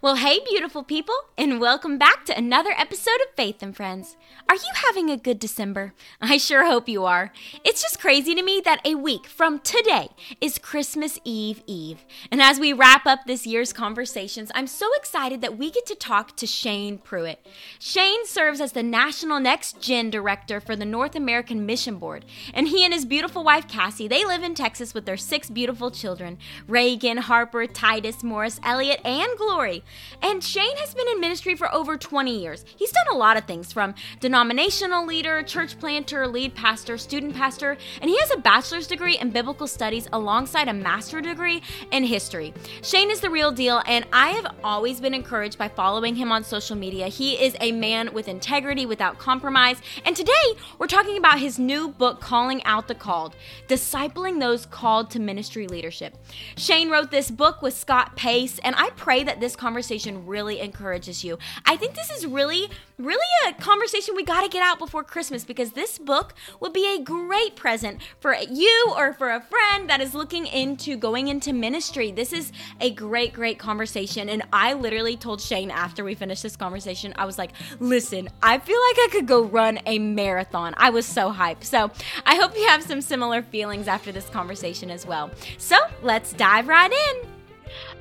Well, hey, beautiful people, and welcome back to another episode of Faith and Friends. Are you having a good December? I sure hope you are. It's just crazy to me that a week from today is Christmas Eve Eve. And as we wrap up this year's conversations, I'm so excited that we get to talk to Shane Pruitt. Shane serves as the National Next Gen Director for the North American Mission Board, and he and his beautiful wife Cassie, they live in Texas with their six beautiful children, Reagan, Harper, Titus, Morris, Elliot, and Glory. And Shane has been in ministry for over 20 years. He's done a lot of things from denominational leader, church planter, lead pastor, student pastor, and he has a bachelor's degree in biblical studies alongside a master's degree in history. Shane is the real deal, and I have always been encouraged by following him on social media. He is a man with integrity, without compromise. And today, we're talking about his new book, Calling Out the Called Discipling Those Called to Ministry Leadership. Shane wrote this book with Scott Pace, and I pray that this conversation really encourages you. I think this is really, really a conversation we got to get out before Christmas because this book would be a great present for you or for a friend that is looking into going into ministry. This is a great, great conversation. And I literally told Shane after we finished this conversation, I was like, listen, I feel like I could go run a marathon. I was so hyped. So I hope you have some similar feelings after this conversation as well. So let's dive right in.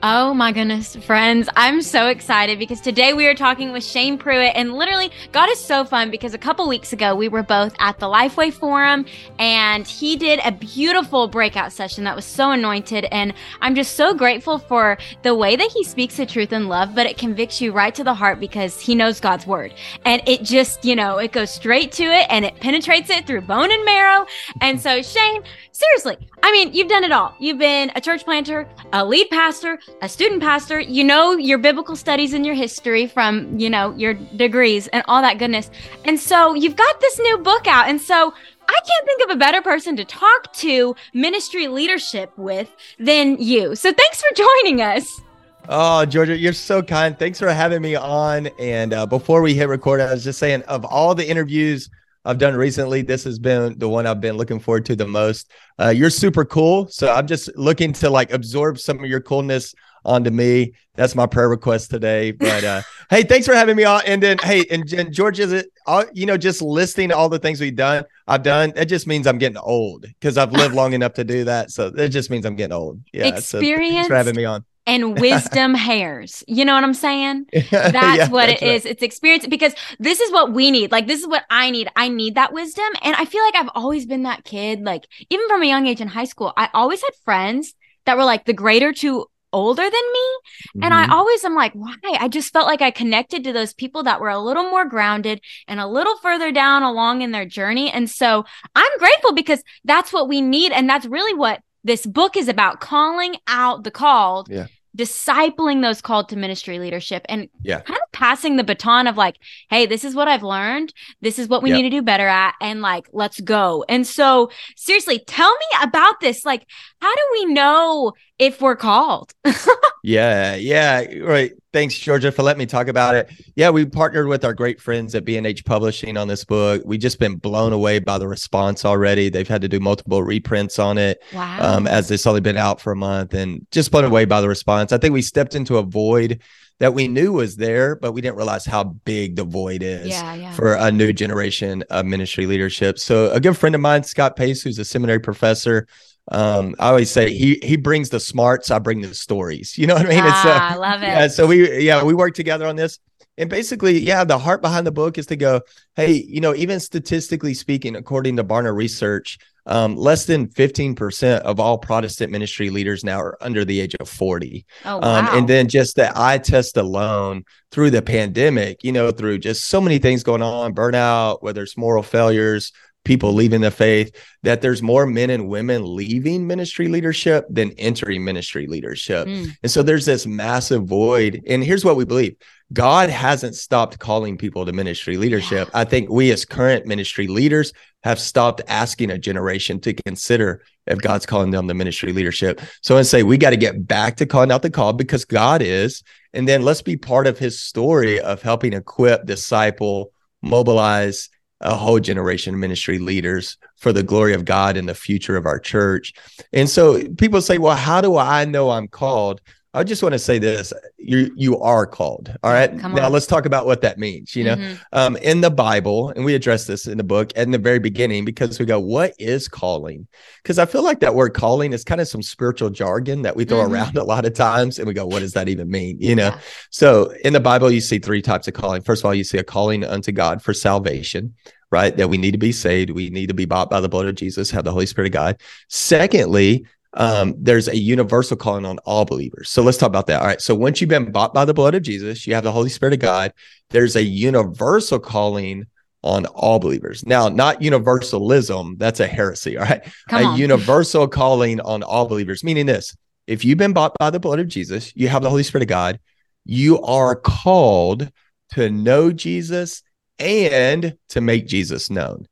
Oh my goodness, friends. I'm so excited because today we are talking with Shane Pruitt and literally God is so fun because a couple weeks ago we were both at the Lifeway Forum and he did a beautiful breakout session that was so anointed and I'm just so grateful for the way that he speaks the truth in love, but it convicts you right to the heart because he knows God's word. And it just, you know, it goes straight to it and it penetrates it through bone and marrow. And so Shane, seriously, I mean, you've done it all. You've been a church planter, a lead pastor, a student pastor, you know your biblical studies and your history from, you know, your degrees and all that goodness. And so you've got this new book out. And so I can't think of a better person to talk to ministry leadership with than you. So thanks for joining us. Oh, Georgia, you're so kind. Thanks for having me on. And uh, before we hit record, I was just saying, of all the interviews I've done recently. This has been the one I've been looking forward to the most. Uh, you're super cool. So I'm just looking to like absorb some of your coolness onto me. That's my prayer request today. But uh, hey, thanks for having me on. And then hey, and, and George, is it all you know, just listing all the things we've done, I've done, it just means I'm getting old because I've lived long enough to do that. So it just means I'm getting old. Yeah. Experience so thanks for having me on and wisdom hairs. You know what I'm saying? That's yeah, what that's it right. is. It's experience because this is what we need. Like this is what I need. I need that wisdom. And I feel like I've always been that kid. Like even from a young age in high school, I always had friends that were like the greater to older than me. Mm-hmm. And I mm-hmm. always am like, why? I just felt like I connected to those people that were a little more grounded and a little further down along in their journey. And so I'm grateful because that's what we need. And that's really what this book is about calling out the called. Yeah discipling those called to ministry leadership and yeah. kind of passing the baton of like, hey, this is what I've learned. This is what we yep. need to do better at. And like, let's go. And so, seriously, tell me about this. Like, how do we know if we're called? yeah. Yeah. Right. Thanks, Georgia, for letting me talk about it. Yeah, we partnered with our great friends at B&H Publishing on this book. We've just been blown away by the response already. They've had to do multiple reprints on it wow. um, as it's only been out for a month and just blown away by the response. I think we stepped into a void that we knew was there, but we didn't realize how big the void is yeah, yeah. for a new generation of ministry leadership. So a good friend of mine, Scott Pace, who's a seminary professor, um, I always say he he brings the smarts, I bring the stories. You know what I mean? Ah, it's, uh, I love it. Yeah, so we yeah we work together on this, and basically yeah, the heart behind the book is to go, hey, you know, even statistically speaking, according to Barna Research, um, less than 15% of all Protestant ministry leaders now are under the age of 40. Oh, wow. Um, and then just the eye test alone through the pandemic, you know, through just so many things going on, burnout, whether it's moral failures, people leaving the faith that there's more men and women leaving ministry leadership than entering ministry leadership. Mm. And so there's this massive void. And here's what we believe God hasn't stopped calling people to ministry leadership. Yeah. I think we, as current ministry leaders, have stopped asking a generation to consider if God's calling them to ministry leadership. So I say we got to get back to calling out the call because God is. And then let's be part of his story of helping equip, disciple, mobilize, a whole generation of ministry leaders for the glory of God and the future of our church. And so people say, well, how do I know I'm called? I just want to say this: you you are called. All right. Come now let's talk about what that means. You know, Mhm. um, in the Bible, and we address this in the book at the very beginning because we go, "What is calling?" Because I feel like that word "calling" is kind of some spiritual jargon that we throw Mhm. around a lot of times, and we go, "What does that even mean?" You know. Yeah. So in the Bible, you see three types of calling. First of all, you see a calling unto God for salvation, right? That we need to be saved. We need to be bought by the blood of Jesus, have the Holy Spirit of God. Secondly, um, there's a universal calling on all believers. So let's talk about that. All right. So once you've been bought by the blood of Jesus, you have the Holy Spirit of God. There's a universal calling on all believers. Now, not universalism, that's a heresy. All right. Come a on. universal calling on all believers, meaning this if you've been bought by the blood of Jesus, you have the Holy Spirit of God, you are called to know Jesus and to make Jesus known.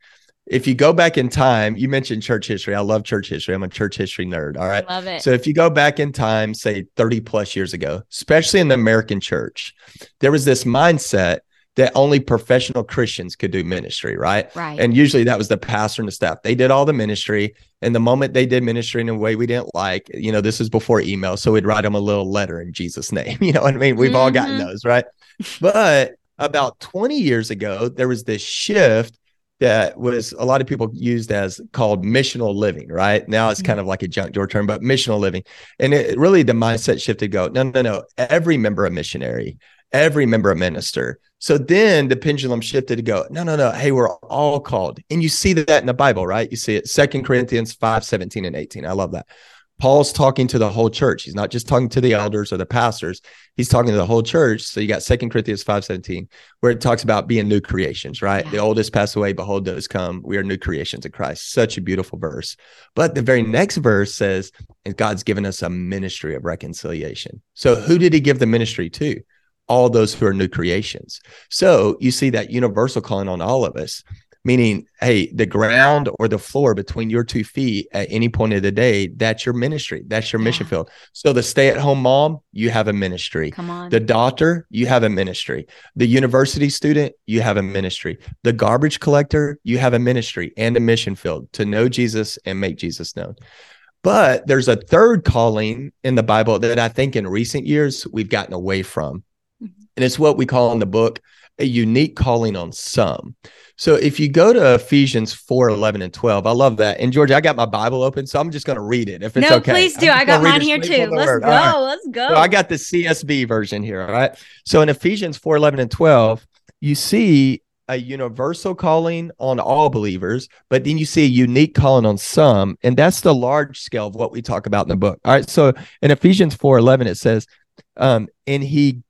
If you go back in time, you mentioned church history. I love church history. I'm a church history nerd. All right. Love it. So if you go back in time, say 30 plus years ago, especially in the American church, there was this mindset that only professional Christians could do ministry, right? right. And usually that was the pastor and the staff. They did all the ministry. And the moment they did ministry in a way we didn't like, you know, this is before email. So we'd write them a little letter in Jesus' name. You know what I mean? We've all gotten Mhm. those, right? But about 20 years ago, there was this shift that was a lot of people used as called missional living, right? Now it's mm-hmm. kind of like a junk door term, but missional living. And it really the mindset shifted go, no, no, no. Every member a missionary, every member a minister. So then the pendulum shifted to go, no, no, no. Hey, we're all called. And you see that in the Bible, right? You see it Second Corinthians 5, 17 and 18. I love that. Paul's talking to the whole church. He's not just talking to the elders or the pastors. He's talking to the whole church. So you got Second Corinthians 5, 17, where it talks about being new creations, right? Yeah. The oldest pass away, behold, those come. We are new creations in Christ. Such a beautiful verse. But the very next verse says, and God's given us a ministry of reconciliation. So who did he give the ministry to? All those who are new creations. So you see that universal calling on all of us, meaning, hey, the ground or the floor between your two feet at any point of the day, that's your ministry. That's your mission field. So the stay at home mom, you have a ministry. Come on. The doctor, you have a ministry. The university student, you have a ministry. The garbage collector, you have a ministry and a mission field to know Jesus and make Jesus known. But there's a third calling in the Bible that I think in recent years we've gotten away from. Mhm. And it's what we call in the book a unique calling on some. So if you go to Ephesians 4 11 and 12, I love that. And George, I got my Bible open, so I'm just going to read it if it's no, okay. please do. I got mine here too. Let's word. go. Right. Let's go. So I got the CSB version here. All right. So in Ephesians 4 11 and 12, you see a universal calling on all believers, but then you see a unique calling on some. And that's the large scale of what we talk about in the book. All right. So in Ephesians 4 11, it says, um, and he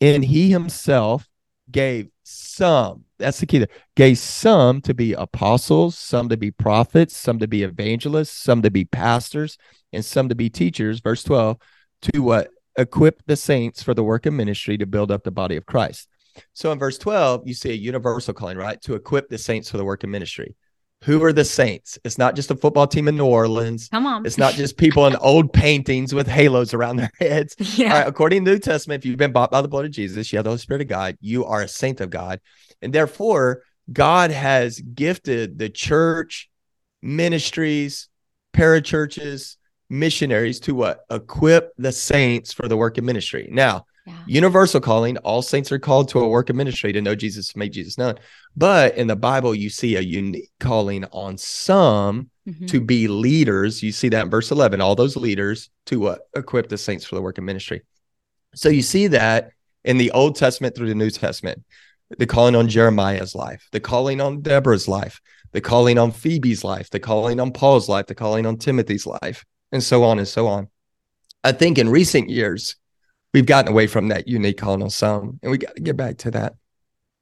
and he himself gave some, that's the key there, gave some to be apostles, some to be prophets, some to be evangelists, some to be pastors, and some to be teachers. Verse 12, to what? Equip the saints for the work of ministry to build up the body of Christ. So in verse 12, you see a universal calling, right? To equip the saints for the work of ministry. Who are the saints? It's not just a football team in New Orleans. Come on. It's not just people in old paintings with halos around their heads. yeah. Right, according to the New Testament, if you've been bought by the blood of Jesus, you have the Holy Spirit of God, you are a saint of God. And therefore, God has gifted the church, ministries, parachurches, missionaries to what? Equip the saints for the work of ministry. Now, Yeah. universal calling, all saints are called to a work of ministry to know Jesus, to make Jesus known. But in the Bible, you see a unique calling on some Mhm. to be leaders. You see that in verse 11, all those leaders to what? Equip the saints for the work of ministry. So you see that in the Old Testament through the New Testament, the calling on Jeremiah's life, the calling on Deborah's life, the calling on Phoebe's life, the calling on Paul's life, the calling on Timothy's life, and so on and so on. I think in recent years, we've gotten away from that unique on some, and we got to get back to that.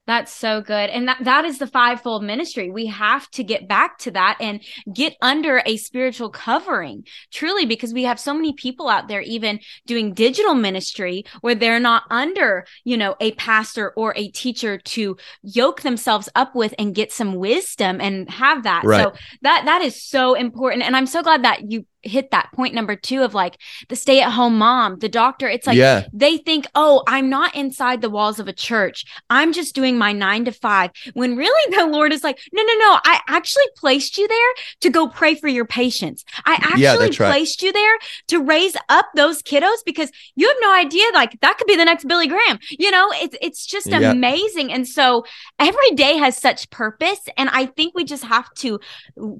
That's so good. And that, that is the fivefold ministry. We have to get back to that and get under a spiritual covering, truly, because we have so many people out there even doing digital ministry where they're not under, you know, a pastor or a teacher to yoke themselves up with and get some wisdom and have that. Right. So that that is so important. And I'm so glad that you hit that point number two of like the stay at home mom, the doctor. It's like Yeah. they think, oh, I'm not inside the walls of a church. I'm just doing my nine to five. When really the Lord is like, no, no, no. I actually placed you there to go pray for your patients. I actually Yeah, right. placed you there to raise up those kiddos because you have no idea. Like that could be the next Billy Graham. You know, it's it's just Yeah. amazing. And so every day has such purpose. And I think we just have to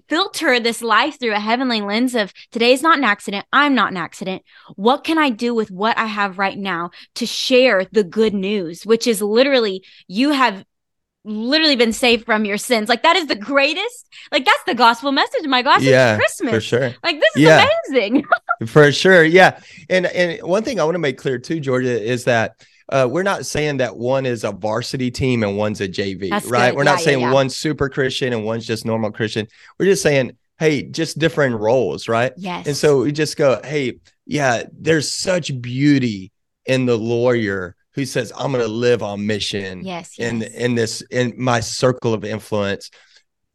filter this life through a heavenly lens of today's not an accident. I'm not an accident. What can I do with what I have right now to share the good news, which is literally you have literally been saved from your sins. Like that is the greatest, like that's the gospel message. My gosh, Yeah, Christmas. For sure. Like this is Yeah. amazing. For sure. Yeah. And and one thing I want to make clear too, Georgia, is that uh, we're not saying that one is a varsity team and one's a JV, That's right? good. We're Yeah, not saying one's super Christian and one's just normal Christian. We're just saying, hey, just different roles, right? yes. And so we just go, hey, yeah, there's such beauty in the lawyer who says, I'm going to live on mission yes, in in this in my circle of influence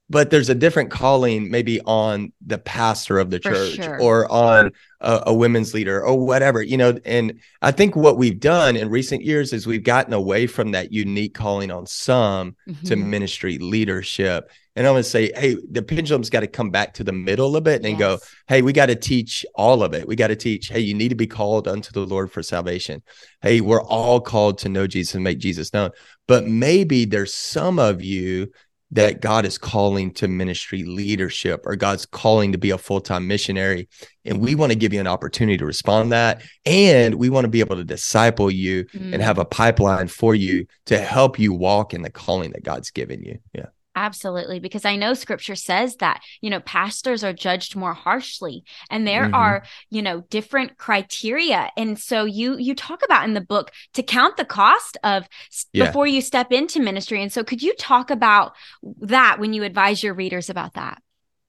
but there's a different calling maybe on the pastor of the For church sure. or on a, a women's leader or whatever you know and i think what we've done in recent years is we've gotten away from that unique calling on some to Mhm. ministry leadership. And i'm going to say hey the pendulum's got to come back to the middle a bit and go hey we got to teach all of it. We got to teach hey you need to be called unto the lord for salvation. Hey we're all called to know jesus and make jesus known. But maybe there's some of you that god is calling to ministry leadership or god's calling to be a full-time missionary. And we want to give you an opportunity to respond to that. And we want to be able to disciple you and Mm. have a pipeline for you to help you walk in the calling that god's given you. Yeah Absolutely, because I know scripture says that, you know, pastors are judged more harshly and there Mhm. are, you know, different criteria. And so you you talk about in the book to count the cost of Yeah. before you step into ministry. And so could you talk about that when you advise your readers about that?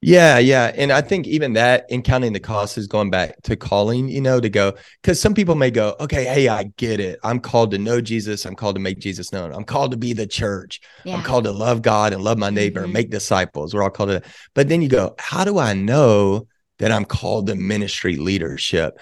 Yeah, yeah. And I think even that in counting the cost is going back to calling, you know, to go because some people may go, okay, hey, I get it. I'm called to know Jesus. I'm called to make Jesus known. I'm called to be the church. Yeah. I'm called to love God and love my neighbor and Mhm. make disciples. We're all called to that. But then you go, how do I know that I'm called to ministry leadership?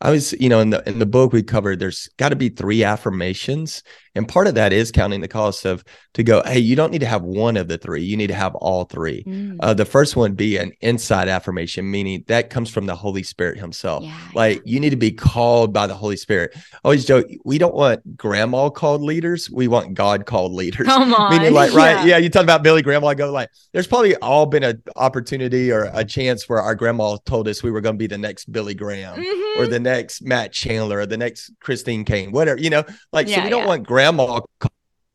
I was, you know, in the in the book we covered, there's got to be three affirmations. And part of that is counting the cost of to go, hey, you don't need to have one of the three. You need to have all three. Mm. Uh, the first one be an inside affirmation, meaning that comes from the Holy Spirit Himself. yeah. Like you need to be called by the Holy Spirit. I always joke, we don't want grandma called leaders. We want God called leaders. Come on. Meaning, like, right? Yeah, you talk about Billy Grandma. I go like, there's probably all been an opportunity or a chance where our grandma told us we were going to be the next Billy Graham Mhm. or the next Matt Chandler or the next Christine Caine, whatever. You know, like so we don't yeah. want grandma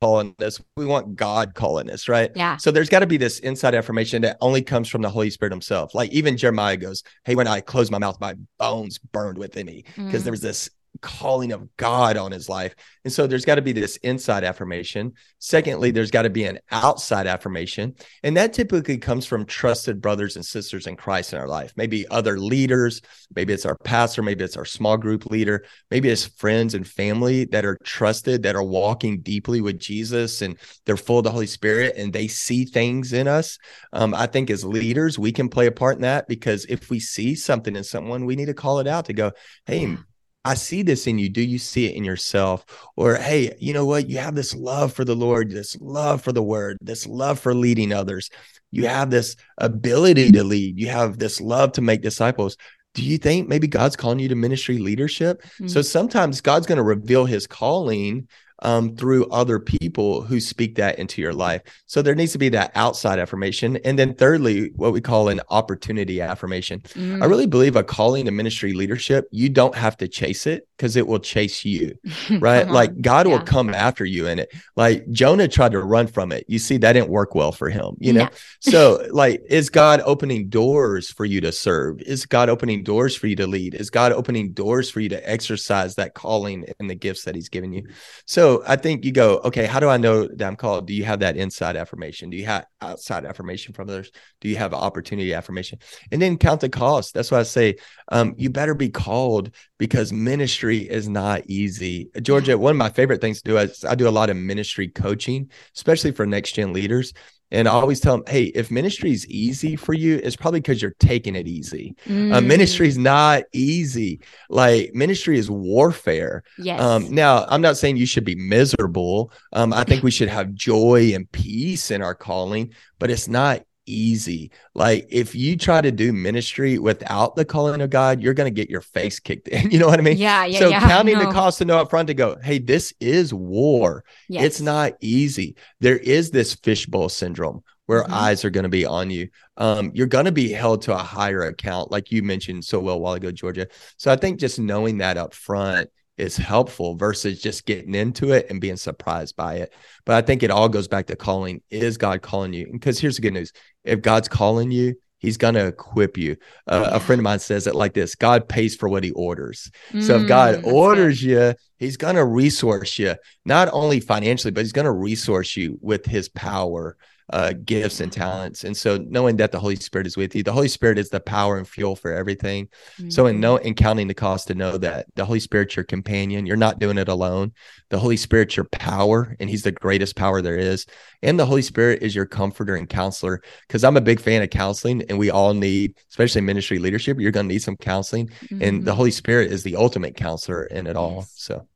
calling us. We want God calling us, right? yeah. So there's got to be this inside affirmation that only comes from the Holy Spirit Himself. Like even Jeremiah goes, "Hey, when I closed my mouth, my bones burned within me because Mm. there was this calling of God on his life." And so there's got to be this inside affirmation. Secondly, there's got to be an outside affirmation, and that typically comes from trusted brothers and sisters in Christ in our life. Maybe other leaders, maybe it's our pastor, maybe it's our small group leader, maybe it's friends and family that are trusted, that are walking deeply with Jesus, and they're full of the Holy Spirit, and they see things in us. Um, I think as leaders, we can play a part in that because if we see something in someone, we need to call it out to go, "Hey." I see this in you. Do you see it in yourself? Or, hey, you know what? You have this love for the Lord, this love for the word, this love for leading others. You have this ability to lead. You have this love to make disciples. Do you think maybe God's calling you to ministry leadership? So Mm. sometimes God's going to reveal his calling um, through other people who speak that into your life. So there needs to be that outside affirmation. And then thirdly, what we call an opportunity affirmation. I Mm. really believe a calling to ministry leadership, you don't have to chase it because it will chase you, right? Come like. God will come after you in it. Like Jonah tried to run from it. You see, that didn't work well for him, you know? No. so, like, is God opening doors for you to serve? Is God opening doors for you to lead? Is God opening doors for you to exercise that calling and the gifts that He's given you? So, I think you go, okay, how do I know that I'm called? Do you have that inside affirmation? Do you have outside affirmation from others? Do you have opportunity affirmation? And then count the cost. That's why I say um, you better be called because ministry is not easy. Georgia, one of my favorite things to do is I do a lot of ministry coaching, especially for next gen leaders. And I always tell them, hey, if ministry is easy for you, it's probably because you're taking it easy. Mm. Uh, ministry is not easy. Like ministry is warfare. Yes. Um, now, I'm not saying you should be miserable. Um, I think we should have joy and peace in our calling, but it's not easy. Like if you try to do ministry without the calling of God, you're going to get your face kicked in. You know what I mean? yeah. Yeah. so yeah. counting the cost to know up front to go, hey, this is war. Yes. It's not easy. There is this fishbowl syndrome where Mhm. eyes are going to be on you. Um, you're going to be held to a higher account, like you mentioned so well a while ago, Georgia. So I think just knowing that up front is helpful versus just getting into it and being surprised by it. But I think it all goes back to calling. Is God calling you? Because here's the good news: if God's calling you, He's going to equip you. Uh, A friend of mine says it like this: God pays for what He orders. So if God Mm, that's good. orders you, he's going to resource you, not only financially, but he's going to resource you with his power, uh, gifts, and talents. And so knowing that the Holy Spirit is with you, the Holy Spirit is the power and fuel for everything. So in Mhm. know in counting the cost to know that the Holy Spirit's your companion, you're not doing it alone. The Holy Spirit's your power, and he's the greatest power there is. And the Holy Spirit is your comforter and counselor. Because I'm a big fan of counseling, and we all need, especially ministry leadership, you're going to need some counseling and the Mhm. Holy Spirit is the ultimate counselor in it all. Yes. So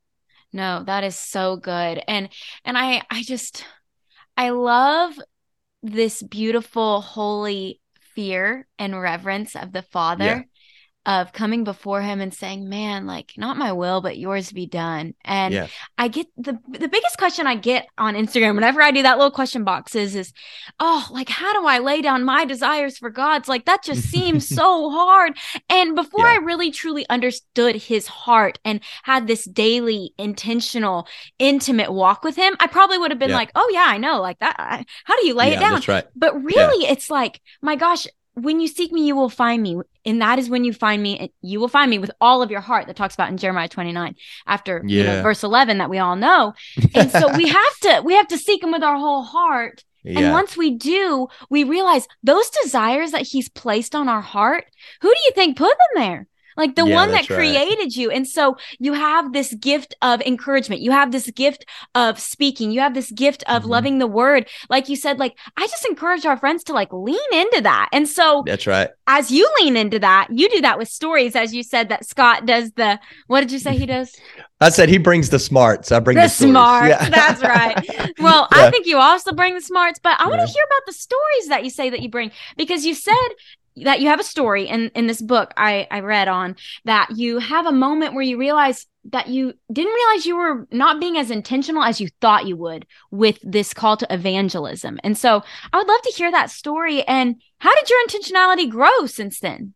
No, that is so good. And and I I just I love this beautiful holy fear and reverence of the Father of coming before him and saying, "Man, like not my will, but yours be done." And yeah, I get the the biggest question I get on Instagram whenever I do that little question box is is oh like how do I lay down my desires for God's like that just seems so hard and before Yeah. I really truly understood his heart and had this daily intentional intimate walk with him I probably would have been Yeah. like oh yeah I know like that I, how do you lay yeah, it down that's right. but really, it's like, my gosh, when you seek me, you will find me. And that is when you find me. You will find me with all of your heart. That talks about in Jeremiah 29 after you know, verse 11 that we all know. And so we have to, we have to seek him with our whole heart. And once we do, we realize those desires that he's placed on our heart, who do you think put them there? Like the Yeah, one that that's right. created you. And so you have this gift of encouragement. You have this gift of speaking. You have this gift of Mhm. loving the word. Like you said, like I just encourage our friends to like lean into that. And so that's right. as you lean into that, you do that with stories, as you said that Scott does the what did you say he does? I said he brings the smarts. I bring The the, smarts, Yeah. that's right. Well, I think you also bring the smarts, but I want Yeah. to hear about the stories that you say that you bring because you said that you have a story in in this book I I read on that you have a moment where you realize that you didn't realize you were not being as intentional as you thought you would with this call to evangelism. And so I would love to hear that story and how did your intentionality grow since then?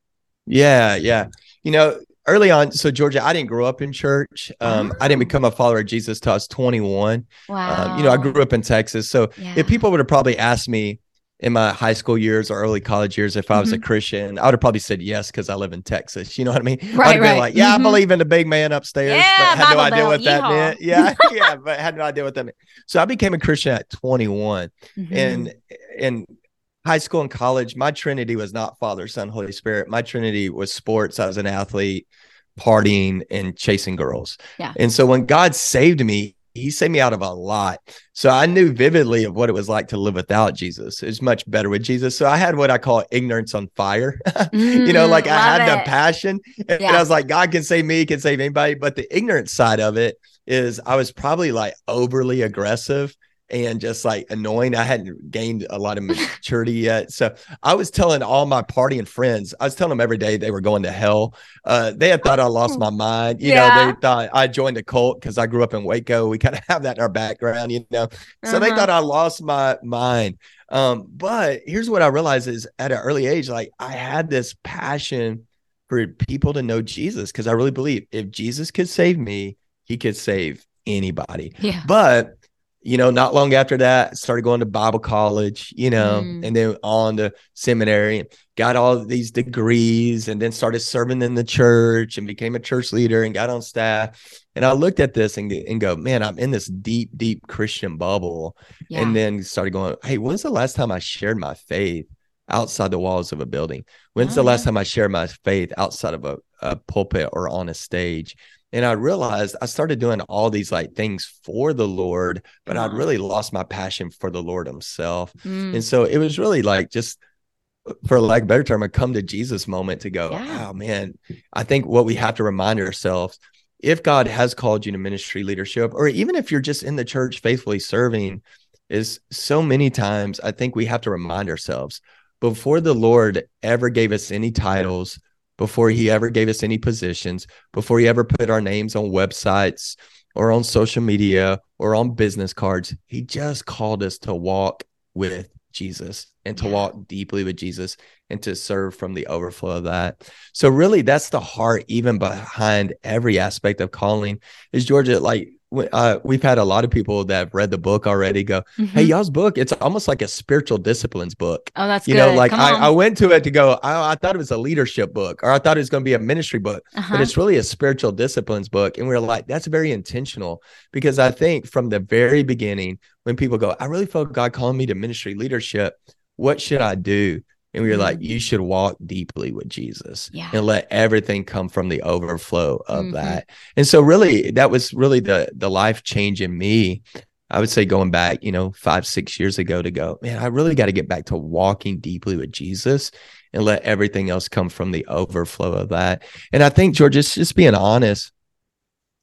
Yeah, yeah. You know, early on, so Georgia, I didn't grow up in church. Um, I didn't Oh. become a follower of Jesus till I was 21. Wow. Um, you know, I grew up in Texas. So Yeah. if people would have probably asked me in my high school years or early college years if I was a Mm-hmm. Christian, I would have probably said yes because I live in Texas. You know what I mean? Right, I'd right. like, yeah, Mhm. I believe in the big man upstairs, Yeah, but had no idea what that yeehaw. meant. Yeah, yeah, but had no idea what that meant. So I became a Christian at 21 Mhm. and in high school and college my trinity was not father son holy spirit my trinity was sports i was an athlete partying and chasing girls Yeah. and so when god saved me he saved me out of a lot. So i knew vividly of what it was like to live without jesus. It was much better with jesus. So i had what i call ignorance on fire. You know Mm, like i love had the passion and Yeah. i was like god can save me can save anybody. But the ignorant side of it is i was probably like overly aggressive and just like annoying. I hadn't gained a lot of maturity yet. So I was telling all my partying friends, I was telling them every day they were going to hell. Uh, they had thought I lost my mind. You know, they thought I joined a cult because I grew up in Waco. We kind of have that in our background, you know. So they Uh-huh. thought I lost my mind. Um, but here's what I realized is at an early age, like I had this passion for people to know Jesus because I really believe if Jesus could save me, he could save anybody. Yeah. But you know, not long after that, started going to Bible college, you know, Mm. and then on to seminary, got all these degrees, and then started serving in the church and became a church leader and got on staff. And I looked at this and, and go, man, I'm in this deep, deep Christian bubble. Yeah. And then started going, hey, when's the last time I shared my faith outside the walls of a building? When's Oh, the last yeah. time I shared my faith outside of a, a pulpit or on a stage? And I realized I started doing all these like things for the Lord, but I'd really lost my passion for the Lord Himself. Mm. And so it was really like just for lack of better term, a come to Jesus moment to go, yeah. oh man, I think what we have to remind ourselves if God has called you to ministry leadership, or even if you're just in the church faithfully serving, is so many times I think we have to remind ourselves before the Lord ever gave us any titles, before he ever gave us any positions, before he ever put our names on websites or on social media or on business cards, he just called us to walk with Jesus and to walk deeply with Jesus and to serve from the overflow of that. So really that's the heart even behind every aspect of calling is Georgia like uh, we've had a lot of people that have read the book already go, mm-hmm. Hey, y'all's book, it's almost like a spiritual disciplines book. Oh, that's you good. know, like I, I, went to it to go, I, I, thought it was a leadership book or I thought it was going to be a ministry book, uh-huh. but it's really a spiritual disciplines book. And we are like, that's very intentional because I think from the very beginning, when people go, I really felt God calling me to ministry leadership, what should I do? And we were like, you mm-hmm. should walk deeply with Jesus yeah. and let everything come from the overflow of mm-hmm. that. And so really that was really the the life change in me. I would say going back, you know, five, six years ago to go, man, I really got to get back to walking deeply with Jesus and let everything else come from the overflow of that. And I think, George, just, just being honest,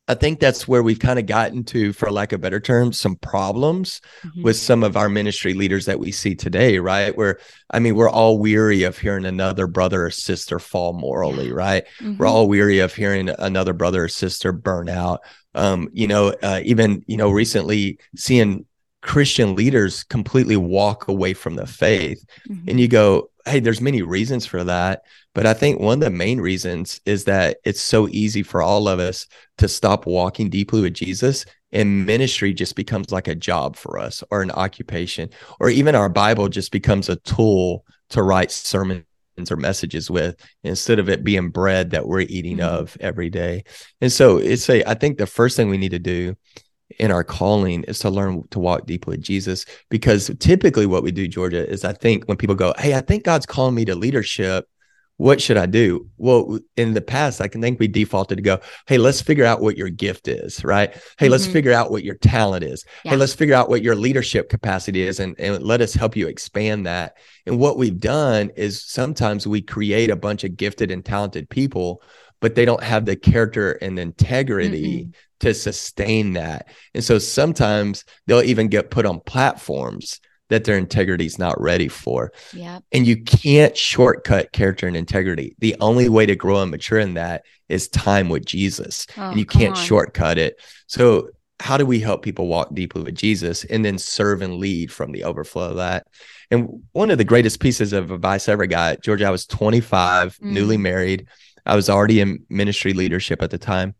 I think that's where we've kind of gotten to, for lack of better terms, some problems mm-hmm. with some of our ministry leaders that we see today, right? Where, I mean, we're all weary of hearing another brother or sister fall morally, right? Mm-hmm. We're all weary of hearing another brother or sister burn out. Um, you know, uh, even, you know, recently seeing Christian leaders completely walk away from the faith. Mm-hmm. And you go, hey, there's many reasons for that. But I think one of the main reasons is that it's so easy for all of us to stop walking deeply with Jesus and ministry just becomes like a job for us or an occupation, or even our Bible just becomes a tool to write sermons or messages with instead of it being bread that we're eating mm-hmm. of every day. And so it's a, I think the first thing we need to do in our calling is to learn to walk deeply with Jesus. Because typically, what we do, Georgia, is I think when people go, Hey, I think God's calling me to leadership, what should I do? Well, in the past, I can think we defaulted to go, hey, let's figure out what your gift is, right? Hey, mm-hmm. let's figure out what your talent is. Yeah. Hey, let's figure out what your leadership capacity is and, and let us help you expand that. And what we've done is sometimes we create a bunch of gifted and talented people, but they don't have the character and integrity mm-hmm. to sustain that. And so sometimes they'll even get put on platforms that their integrity is not ready for. Yeah. And you can't shortcut character and integrity. The only way to grow and mature in that is time with Jesus. Oh, and you can't on. shortcut it. So how do we help people walk deeply with Jesus and then serve and lead from the overflow of that? And one of the greatest pieces of advice I ever got, George, I was 25, mm. newly married. I was already in ministry leadership at the time.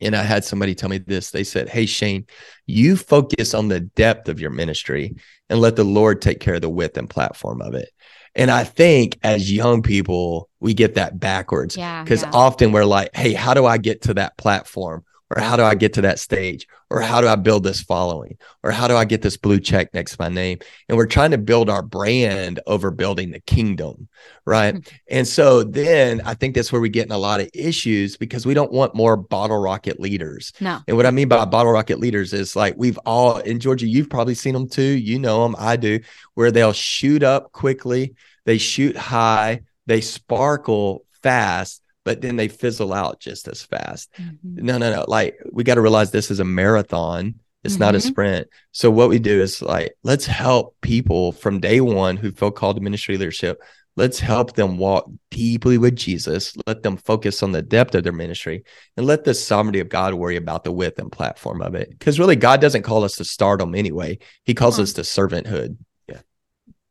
And I had somebody tell me this. They said, Hey, Shane, you focus on the depth of your ministry and let the Lord take care of the width and platform of it. And I think as young people, we get that backwards because yeah, yeah. often we're like, Hey, how do I get to that platform? Or how do I get to that stage? Or how do I build this following? Or how do I get this blue check next to my name? And we're trying to build our brand over building the kingdom. Right. Mm-hmm. And so then I think that's where we get in a lot of issues because we don't want more bottle rocket leaders. No. And what I mean by bottle rocket leaders is like we've all in Georgia, you've probably seen them too. You know them, I do, where they'll shoot up quickly, they shoot high, they sparkle fast but then they fizzle out just as fast. Mm-hmm. No, no, no. Like we got to realize this is a marathon. It's mm-hmm. not a mm-hmm. sprint. So what we do is like, let's help people from day one who feel called to ministry leadership. Let's help them walk deeply with Jesus. Let them focus on the depth of their ministry and let the sovereignty of God worry about the width and platform of it. Because really, God doesn't call us to stardom anyway. He calls us to servanthood. Yeah.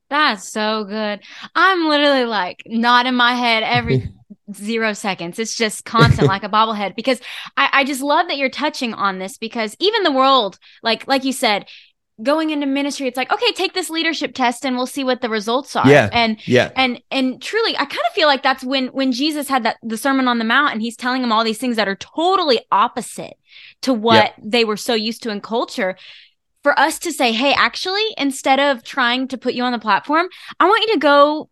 That's so good. I'm literally like not in my head every zero seconds. It's just constant like a bobblehead because I, I just love that you're touching on this because even the world, like like you said, going into ministry, it's like, okay, take this leadership test and we'll see what the results are. Yeah. And yeah. And and truly, I kind of feel like that's when when Jesus had that the Sermon on the Mount and he's telling them all these things that are totally opposite to what they were so used to in culture for us to say, hey, actually, instead of trying to put you on the platform, I want you to go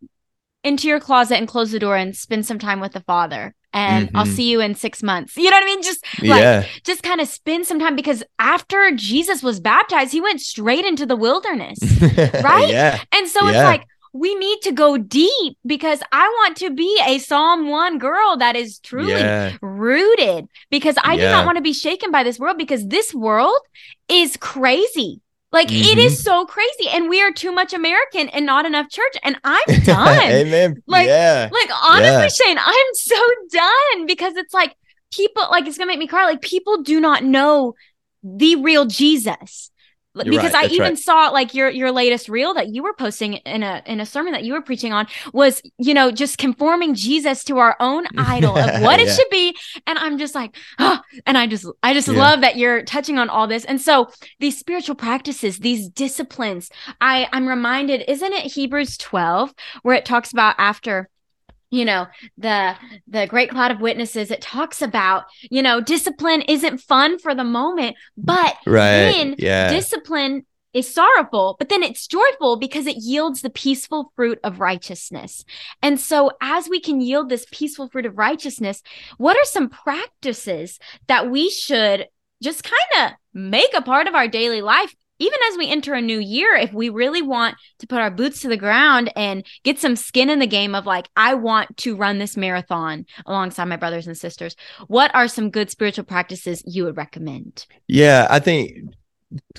into your closet and close the door and spend some time with the father and I'll Mhm. see you in six months. You know what I mean? Just like yeah. just kind of spend some time because after Jesus was baptized, he went straight into the wilderness. right? Yeah. And so it's like we need to go deep because I want to be a Psalm 1 girl that is truly Yeah. rooted because I do not want to be shaken by this world because this world is crazy. Like it is Mm-hmm. so crazy and we are too much American and not enough church and I'm done. Amen. Like- yeah. like honestly Yeah. Shane, I'm so done because it's like people like it's going to make me cry like people do not know the real Jesus. You're because right, I even right. saw like your your latest reel that you were posting in a in a sermon that you were preaching on was you know just conforming Jesus to our own idol of what it should be and I'm just like oh and I just I just Yeah. love that you're touching on all this and so these spiritual practices these disciplines I I'm reminded isn't it Hebrews 12 where it talks about after you know the the great cloud of witnesses it talks about you know discipline isn't fun for the moment but Right. then yeah. discipline is sorrowful, but then it's joyful because it yields the peaceful fruit of righteousness. And so, as we can yield this peaceful fruit of righteousness, what are some practices that we should just kind of make a part of our daily life? Even as we enter a new year, if we really want to put our boots to the ground and get some skin in the game of like, I want to run this marathon alongside my brothers and sisters, what are some good spiritual practices you would recommend? Yeah. I think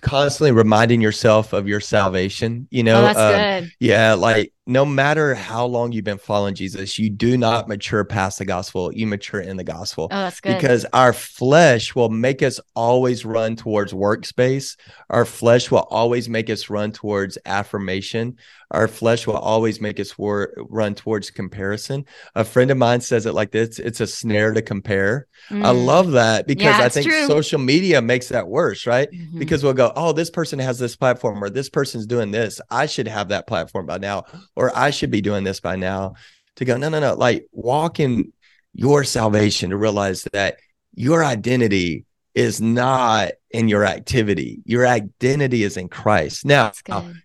constantly reminding yourself of your salvation, you know, oh, that's um, good. Yeah, like no matter how long you've been following Jesus, you do not mature past the gospel. You mature in the gospel. Oh, that's good. Because our flesh will make us always run towards workspace. Our flesh will always make us run towards affirmation. Our flesh will always make us wor- run towards comparison. A friend of mine says it like this it's a snare to compare. I Mm. love that because Yeah, I think true. social media makes that worse, right? Mhm. because we'll go, oh, this person has this platform or this person's doing this. I should have that platform by now, or I should be doing this by now. To go, no, no, no, like walk in your salvation to realize that your identity is not in your activity. Your identity is in Christ. Now,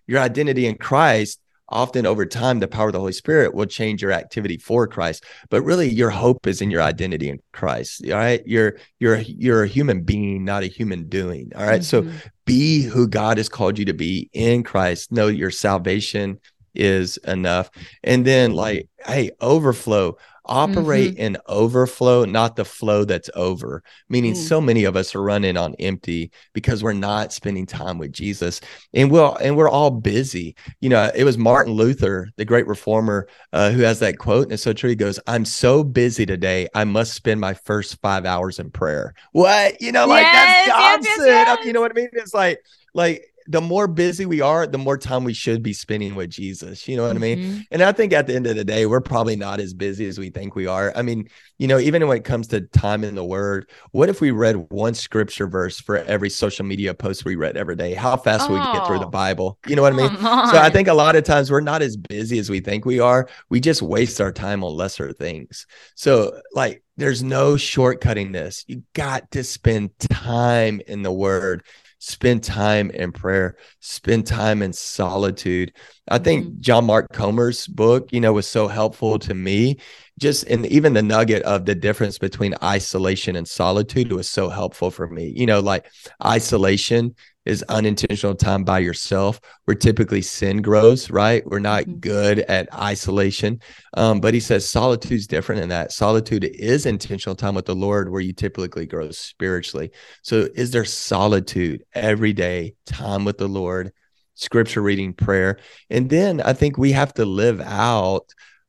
your identity in Christ, often over time, the power of the Holy Spirit will change your activity for Christ. But really, your hope is in your identity in Christ. All right. You're you're you're a human being, not a human doing. All right. So Mhm. be who God has called you to be in Christ. Know your salvation is enough. And then like, hey, overflow. Operate in overflow, not the flow that's over. Meaning Mm. so many of us are running on empty because we're not spending time with Jesus. And we'll and we're all busy. You know, it was Martin Luther, the great reformer, uh, who has that quote, and it's so true. He goes, I'm so busy today, I must spend my first five hours in prayer. What? You know, like Yes, that's Johnson. yes, yes. You know what I mean? It's like, like the more busy we are, the more time we should be spending with Jesus. You know what I mean? Mhm. And I think at the end of the day, we're probably not as busy as we think we are. I mean, you know, even when it comes to time in the word, what if we read one scripture verse for every social media post we read every day? How fast would we get through the Oh, Bible? You know what I mean? Come So I think a lot of times we're not as busy as we think we are. We just waste our time on lesser things. So, like, there's no shortcutting this. You got to spend time in the word, spend time in prayer, spend time in solitude. I think mm-hmm. John Mark Comer's book, you know, was so helpful to me. Just and even the nugget of the difference between isolation and solitude was so helpful for me. You know, like isolation is unintentional time by yourself where typically sin grows, right? We're not Mhm. good at isolation. Um, but he says solitude is different in that. Solitude is intentional time with the Lord where you typically grow spiritually. So is there solitude every day, time with the Lord, scripture reading, prayer? And then I think we have to live out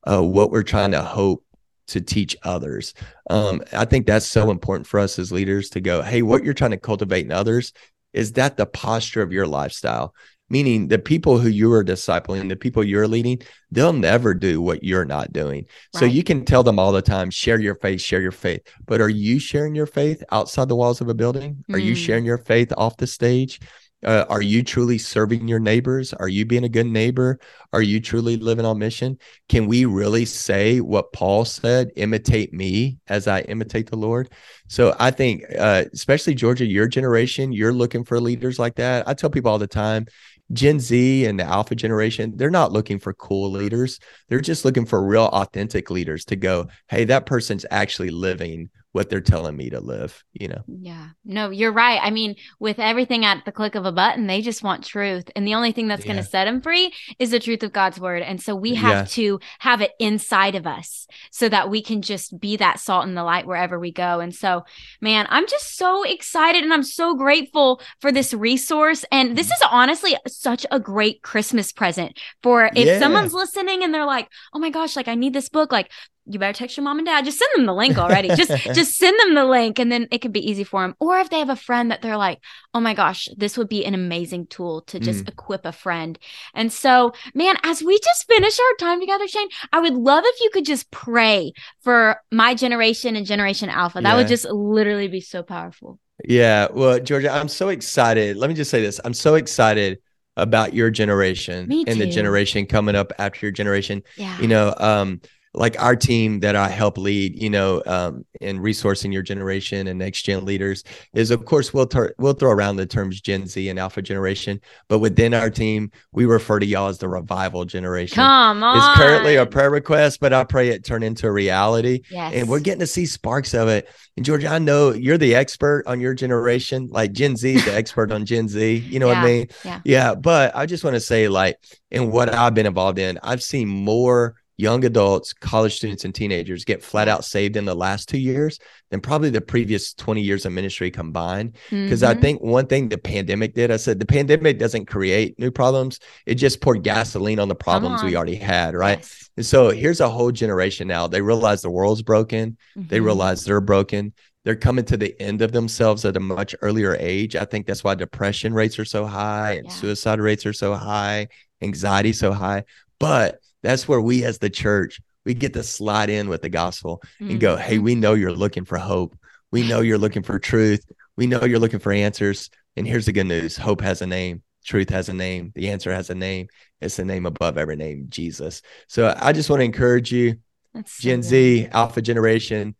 uh, what we're trying to hope to teach others. Um, I think that's so important for us as leaders to go, hey, what you're trying to cultivate in others, is that the posture of your lifestyle? Meaning the people who you are discipling, the people you're leading, they'll never do what you're not doing. So you can tell them all the time, share your faith, share your faith. But are you sharing your faith outside the walls of a building? Are you Mm. sharing your faith off the stage? Uh, are you truly serving your neighbors? Are you being a good neighbor? Are you truly living on mission? Can we really say what Paul said, imitate me as I imitate the Lord? So I think, uh, especially Georgia, your generation, you're looking for leaders like that. I tell people all the time, Gen Z and the alpha generation, they're not looking for cool leaders. They're just looking for real authentic leaders to go, hey, that person's actually living what they're telling me to live, you know? Yeah. No, you're right. I mean, with everything at the click of a button, they just want truth. And the only thing that's yeah. going to set them free is the truth of God's word. And so we have yeah. to have it inside of us so that we can just be that salt and the light wherever we go. And so, man, I'm just so excited and I'm so grateful for this resource. And this is honestly such a great Christmas present for if yeah. someone's listening and they're like, oh my gosh, like I need this book, like you better text your mom and dad. Just send them the link already. just just send them the link and then it could be easy for them. Or if they have a friend that they're like, "Oh my gosh, this would be an amazing tool to just mm. equip a friend." And so, man, as we just finish our time together, Shane, I would love if you could just pray for my generation and generation alpha. That yeah. would just literally be so powerful. Yeah, well, Georgia, I'm so excited. Let me just say this. I'm so excited about your generation and the generation coming up after your generation. Yeah. You know, um like our team that I help lead, you know, um, in resourcing your generation and next gen leaders is, of course, we'll tar- we'll throw around the terms Gen Z and Alpha generation, but within our team, we refer to y'all as the revival generation. Come on, it's currently a prayer request, but I pray it turn into a reality. Yes. and we're getting to see sparks of it. And George, I know you're the expert on your generation, like Gen Z, the expert on Gen Z. You know yeah. what I mean? Yeah. Yeah, but I just want to say, like, in what I've been involved in, I've seen more young adults, college students, and teenagers get flat out saved in the last two years than probably the previous 20 years of ministry combined. Because mm-hmm. I think one thing the pandemic did, I said the pandemic doesn't create new problems, it just poured gasoline on the problems on. we already had, right? Yes. And so here's a whole generation now. They realize the world's broken, mm-hmm. they realize they're broken. They're coming to the end of themselves at a much earlier age. I think that's why depression rates are so high and yeah. suicide rates are so high, anxiety so high. But that's where we as the church we get to slide in with the gospel mm-hmm. and go hey mm-hmm. we know you're looking for hope. We know you're looking for truth. We know you're looking for answers. And here's the good news. Hope has a name. Truth has a name. The answer has a name. It's the name above every name jesus. So i just want to encourage you That's gen so z alpha generation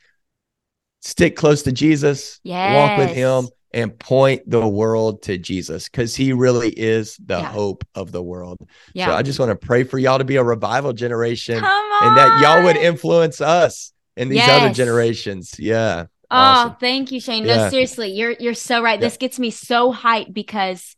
stick close to jesus. Yes. walk with him and point the world to Jesus because he really is the yeah. hope of the world. Yeah. So I just want to pray for y'all to be a revival generation and that y'all would influence us and these yes. other generations. Yeah. Oh, awesome. thank you, Shane. No, yeah. seriously, you're you're so right. This gets me so hyped because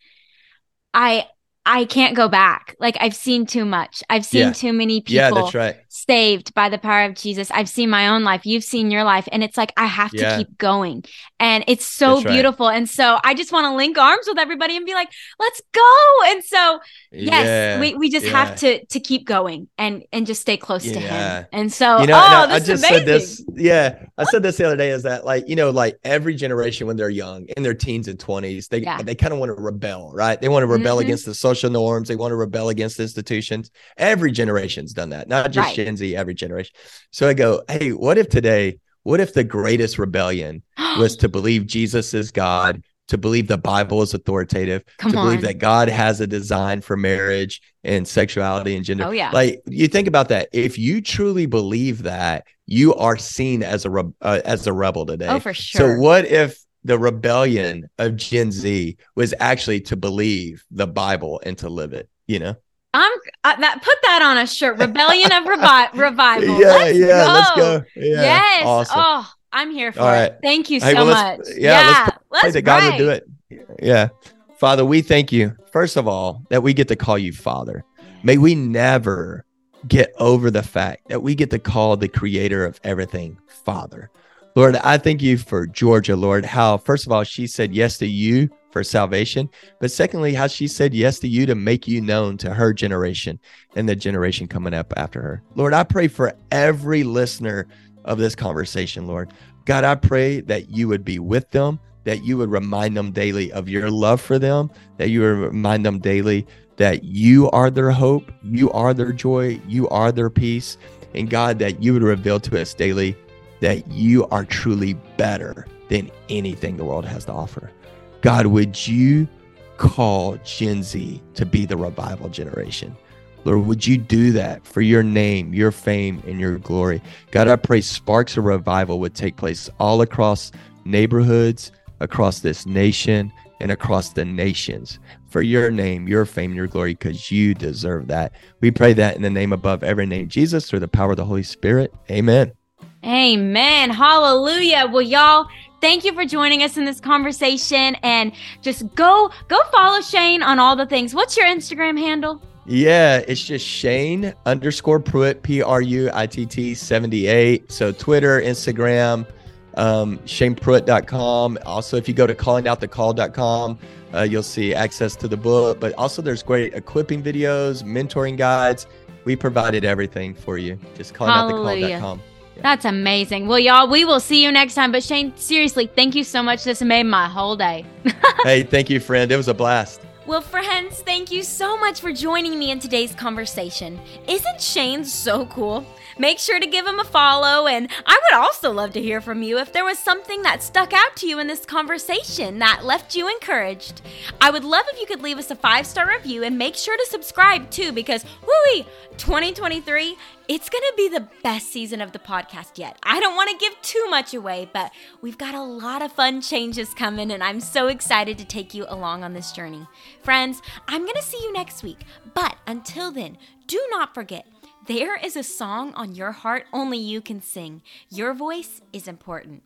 I I can't go back. Like I've seen too much. I've seen yeah. too many people yeah, that's right. Saved by the power of Jesus. I've seen my own life. You've seen your life. And it's like I have to yeah. keep going. And it's so that's beautiful. Right. And so I just want to link arms with everybody and be like, let's go. And so yes, we, we just have to to keep going and and just stay close to him. And so you know, oh, I, I just said this. Yeah. I said this the other day is that like, you know, like every generation when they're young, in their teens and 20s, they they kind of want to rebel, right? They want to rebel mm-hmm. against the social social norms. They want to rebel against institutions. Every generation's done that, not just right. Gen Z, every generation. So I go, hey, what if today, what if the greatest rebellion was to believe Jesus is God, to believe the Bible is authoritative, Come to on. believe that God has a design for marriage and sexuality and gender. Oh, yeah. Like you think about that. If you truly believe that, you are seen as a re- uh, as a rebel today. Oh, for sure. So what if the rebellion of Gen Z was actually to believe the Bible and to live it, you know? I'm uh, that put that on a shirt. Rebellion of revi- revival. Yeah, let's yeah, go. let's go. Yeah, yes. Awesome. Oh, I'm here for All right. it. Thank you hey, so well, much. Yeah, yeah, let's, pray let's that God would do it. Yeah. Father, we thank you, first of all, that we get to call you Father. May we never get over the fact that we get to call the creator of everything Father. Lord, I thank you for Georgia, Lord, how, first of all, she said yes to you for salvation, but secondly, how she said yes to you to make you known to her generation and the generation coming up after her. Lord, I pray for every listener of this conversation, Lord. God, I pray that you would be with them, that you would remind them daily of your love for them, that you would remind them daily that you are their hope, you are their joy, you are their peace. And God, that you would reveal to us daily that you are truly better than anything the world has to offer. God, would you call Gen Z to be the revival generation? Lord, would you do that for your name, your fame, and your glory? God, I pray sparks of revival would take place all across neighborhoods, across this nation, and across the nations for your name, your fame, and your glory, because you deserve that. We pray that in the name above every name, Jesus, through the power of the Holy Spirit. Amen. Amen. Hallelujah. Well, y'all, thank you for joining us in this conversation and just go go follow Shane on all the things. What's your Instagram handle? Yeah, it's just Shane underscore Pruitt, P R U I T T 78. So Twitter, Instagram, um, ShanePruitt.com. Also, if you go to callingoutthecalled.com, uh, you'll see access to the book. But also, there's great equipping videos, mentoring guides. We provided everything for you. Just callingoutthecalled.com. Yeah. That's amazing. Well, y'all, we will see you next time. But Shane, seriously, thank you so much. This made my whole day. hey, thank you, friend. It was a blast. Well, friends, thank you so much for joining me in today's conversation. Isn't Shane so cool? Make sure to give him a follow, and I would also love to hear from you if there was something that stuck out to you in this conversation that left you encouraged. I would love if you could leave us a five star review and make sure to subscribe too, because whooey, 2023, it's going to be the best season of the podcast yet. I don't want to give too much away, but we've got a lot of fun changes coming, and I'm so excited to take you along on this journey. Friends, I'm going to see you next week, but until then, do not forget there is a song on your heart only you can sing. Your voice is important.